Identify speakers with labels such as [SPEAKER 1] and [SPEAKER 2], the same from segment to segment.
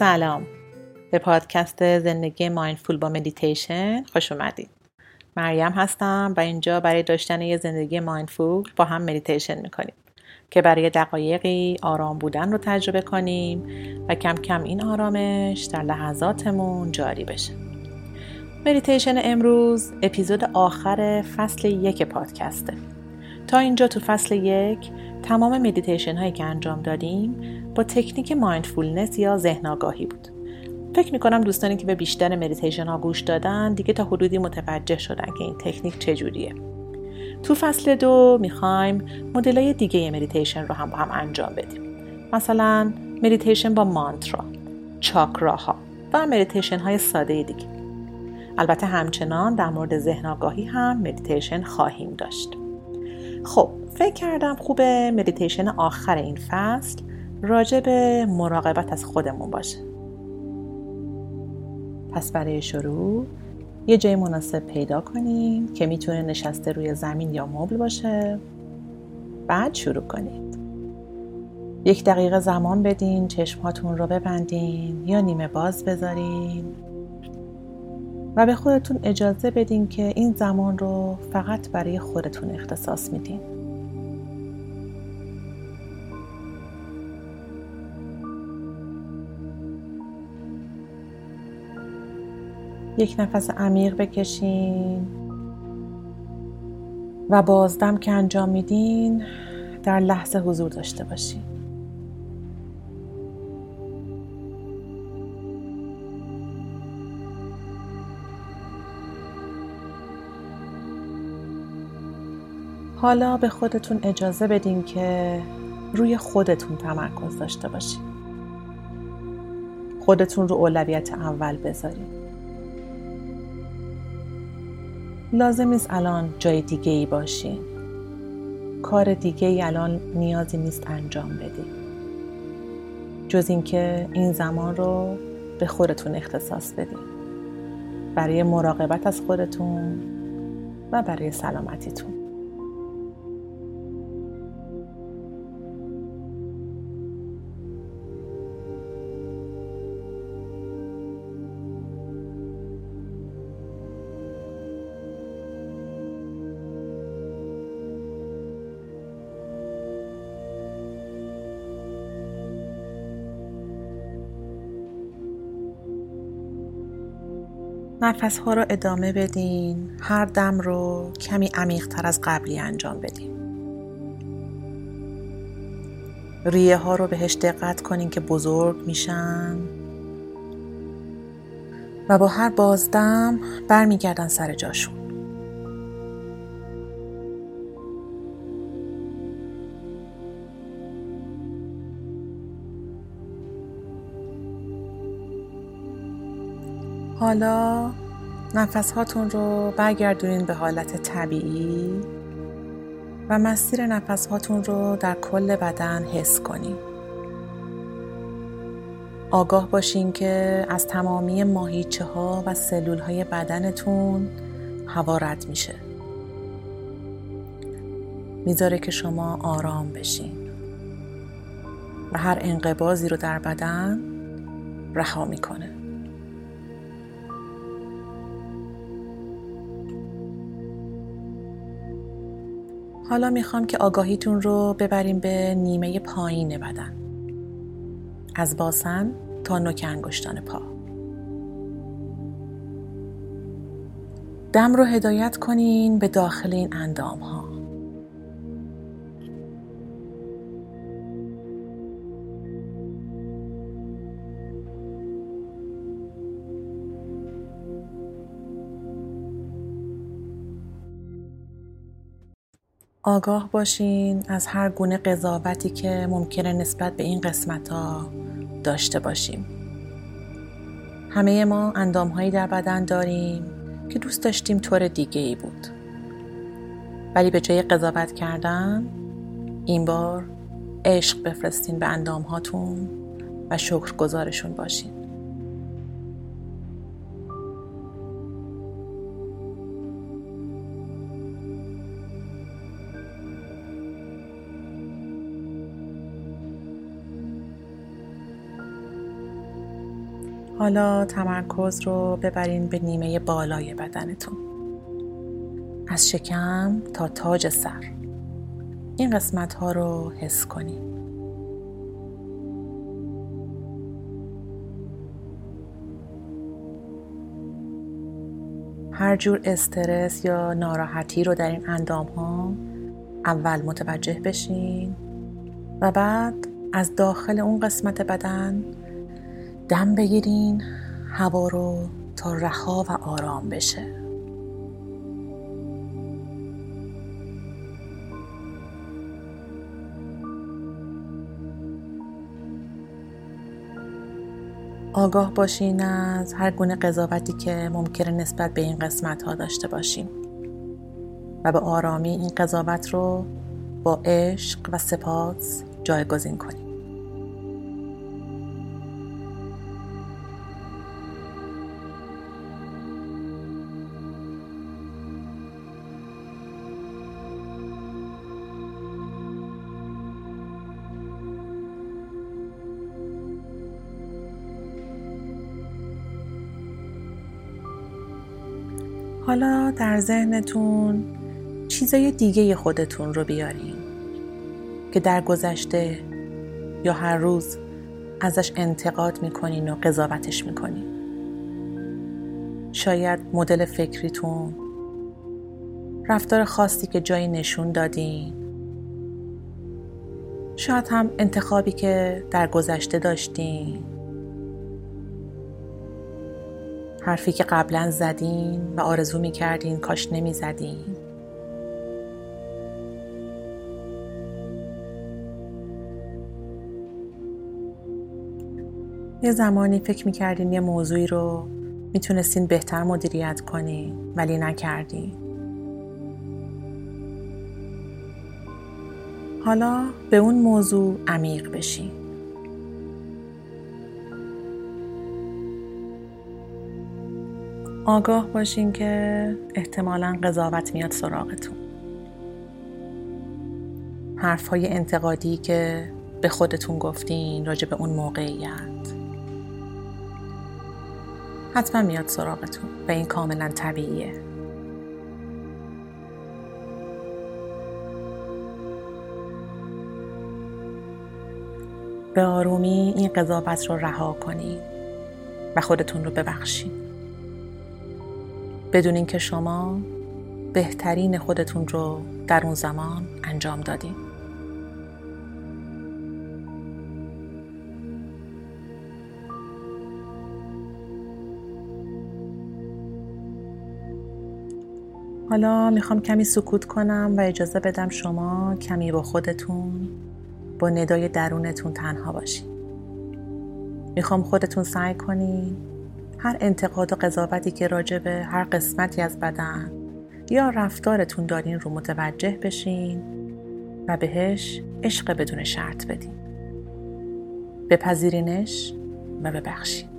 [SPEAKER 1] سلام. به پادکست زندگی mindful با مدیتیشن خوش اومدید. مریم هستم و اینجا برای داشتن یه زندگی mindful با هم مدیتیشن می‌کنیم که برای دقایقی آرام بودن رو تجربه کنیم و کم کم این آرامش در لحظاتمون جاری بشه. مدیتیشن امروز اپیزود آخر فصل یک پادکسته. تا اینجا تو فصل یک تمام مدیتیشن هایی که انجام دادیم با تکنیک mindfulness یا ذهن آگاهی بود. فکر می‌کنم دوستانی که به بیشتر مدیتیشن ها گوش دادن دیگه تا حدودی متوجه شدن که این تکنیک چجوریه. تو فصل دو می‌خوایم مدل های دیگه مدیتیشن رو هم با هم انجام بدیم. مثلا مدیتیشن با مانترا چاکراها و مدیتیشن های ساده دیگه. البته همچنان در مورد ذهن آگاهی هم مدیتیشن خواهیم داشت. خب فکر کردم خوبه مدیتیشن آخر این فصل راجع به مراقبت از خودمون باشه. پس برای شروع یه جای مناسب پیدا کنید که می‌تونه نشسته روی زمین یا مبل باشه. بعد شروع کنید یک دقیقه زمان بدین چشمهاتون رو ببندین یا نیمه باز بذارین. و به خودتون اجازه بدین که این زمان رو فقط برای خودتون اختصاص میدین. یک نفس عمیق بکشین و بازدم که انجام میدین در لحظه حضور داشته باشین. حالا به خودتون اجازه بدین که روی خودتون تمرکز داشته باشین. خودتون رو اولویت اول بذارین. لازم نیست الان جای دیگه ای باشین. کار دیگه ای الان نیازی نیست انجام بدین. جز اینکه این زمان رو به خودتون اختصاص بدین. برای مراقبت از خودتون و برای سلامتیتون. نفس ها رو ادامه بدین. هر دم رو کمی عمیق تر از قبلی انجام بدین. ریه ها رو بهش دقت کنین که بزرگ میشن. و با هر بازدم برمیگردن سر جاشون. حالا نفس هاتون رو برگردونین به حالت طبیعی و مسیر نفس هاتون رو در کل بدن حس کنین. آگاه باشین که از تمامی ماهیچه ها و سلول های بدنتون هوا رد میشه. می‌ذاره که شما آرام بشین و هر انقبازی رو در بدن رها می‌کنه. حالا می‌خوام که آگاهیتون رو ببریم به نیمه پایین بدن. از باسن تا نوک انگشتان پا. دم رو هدایت کنین به داخل این اندام ها آگاه باشین از هر گونه قضاوتی که ممکنه نسبت به این قسمت ها داشته باشیم. همه ما اندام هایی در بدن داریم که دوست داشتیم طور دیگه ای بود. ولی به جای قضاوت کردن این بار عشق بفرستین به اندام هاتون و شکر گذارشون باشین. حالا تمرکز رو ببرین به نیمه بالای بدنتون. از شکم تا تاج سر. این قسمت ها رو حس کنید هر جور استرس یا ناراحتی رو در این اندام ها اول متوجه بشین و بعد از داخل اون قسمت بدن دم بگیرین هوا رو تا رها و آرام بشه. آگاه باشین از هر گونه قضاوتی که ممکنه نسبت به این قسمت ها داشته باشین و به آرامی این قضاوت رو با عشق و سپاس جایگزین کنیم حالا در ذهنتون چیزای دیگه خودتون رو بیارین که در گذشته یا هر روز ازش انتقاد می‌کنین و قضاوتش می‌کنین. شاید مدل فکریتون رفتار خاصی که جایی نشون دادین. شاید هم انتخابی که در گذشته داشتین. حرفی که قبلا زدین و آرزو می کردین کاش نمی زدین یه زمانی فکر می کردین یه موضوعی رو می‌تونستین بهتر مدیریت کنین ولی نکردین. حالا به اون موضوع عمیق بشین. آگاه باشین که احتمالا قضاوت میاد سراغتون. حرف های انتقادی که به خودتون گفتین راجع به اون موقعیت. حتما میاد سراغتون و این کاملا طبیعیه. به آرومی این قضاوت رو رها کنید و خودتون رو ببخشید بدونین که شما بهترین خودتون رو در اون زمان انجام دادین. حالا می‌خوام کمی سکوت کنم و اجازه بدم شما کمی با خودتون با ندای درونتون تنها باشین. می‌خوام خودتون سعی کنین هر انتقاد و قضاوتی که راجع به هر قسمتی از بدن یا رفتارتون دارین رو متوجه بشین و بهش عشق بدون شرط بدین. بپذیرینش و ببخشین.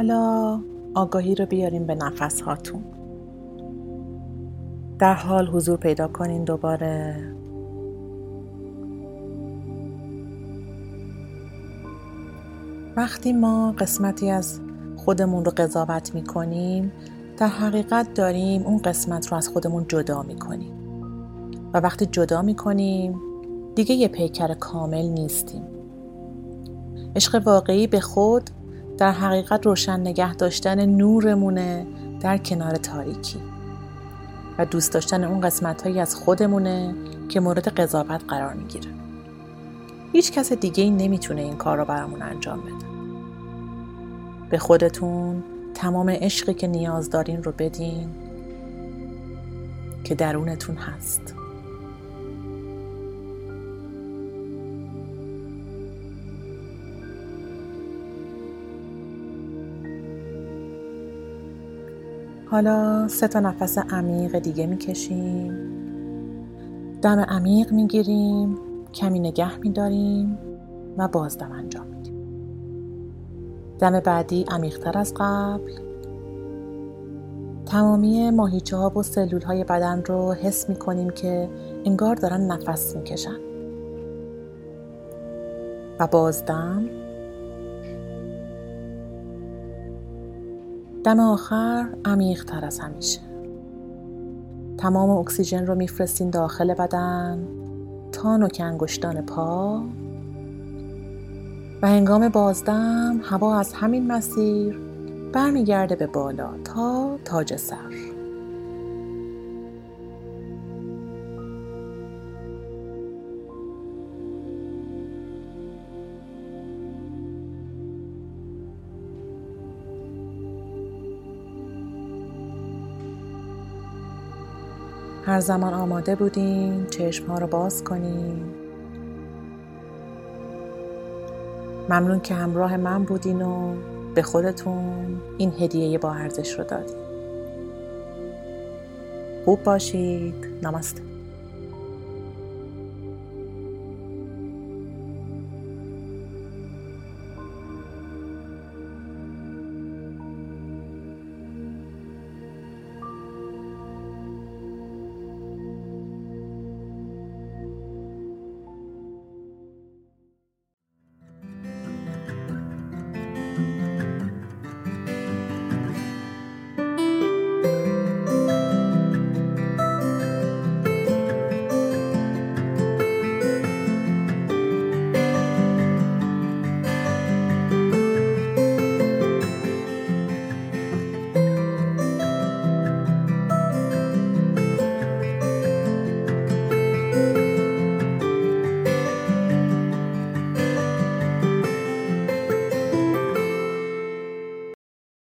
[SPEAKER 1] حالا آگاهی رو بیاریم به نفس هاتون در حال حضور پیدا کنین دوباره. وقتی ما قسمتی از خودمون رو قضاوت می کنیم در حقیقت داریم اون قسمت رو از خودمون جدا می کنیم و وقتی جدا می کنیم دیگه یه پیکر کامل نیستیم. عشق واقعی به خود در حقیقت روشن نگه داشتن نورمونه در کنار تاریکی و دوست داشتن اون قسمت هایی از خودمونه که مورد قضاوت قرار می‌گیره. هیچ کس دیگه ای نمی‌تونه این کار رو برامون انجام بده. به خودتون تمام عشقی که نیاز دارین رو بدین که درونتون هست. حالا سه تا نفس عمیق دیگه می‌کشیم. دم عمیق می‌گیریم کمی نگه میداریم و بازدم انجام میدیم. دم بعدی عمیقتر از قبل. تمامی ماهیچه ها و سلول های بدن رو حس می کنیم که انگار دارن نفس می‌کشن. و بازدم دم آخر عمیق تر از همیشه. تمام اکسیژن رو میفرستین داخل بدن تا نوک انگشتان پا. و هنگام بازدم هوا از همین مسیر برمیگرده به بالا تا تاج سر. هر زمان آماده بودین چشم ها رو باز کنین ممنون که همراه من بودین و به خودتون این هدیه با ارزش رو دادین. خوب باشید. نمسته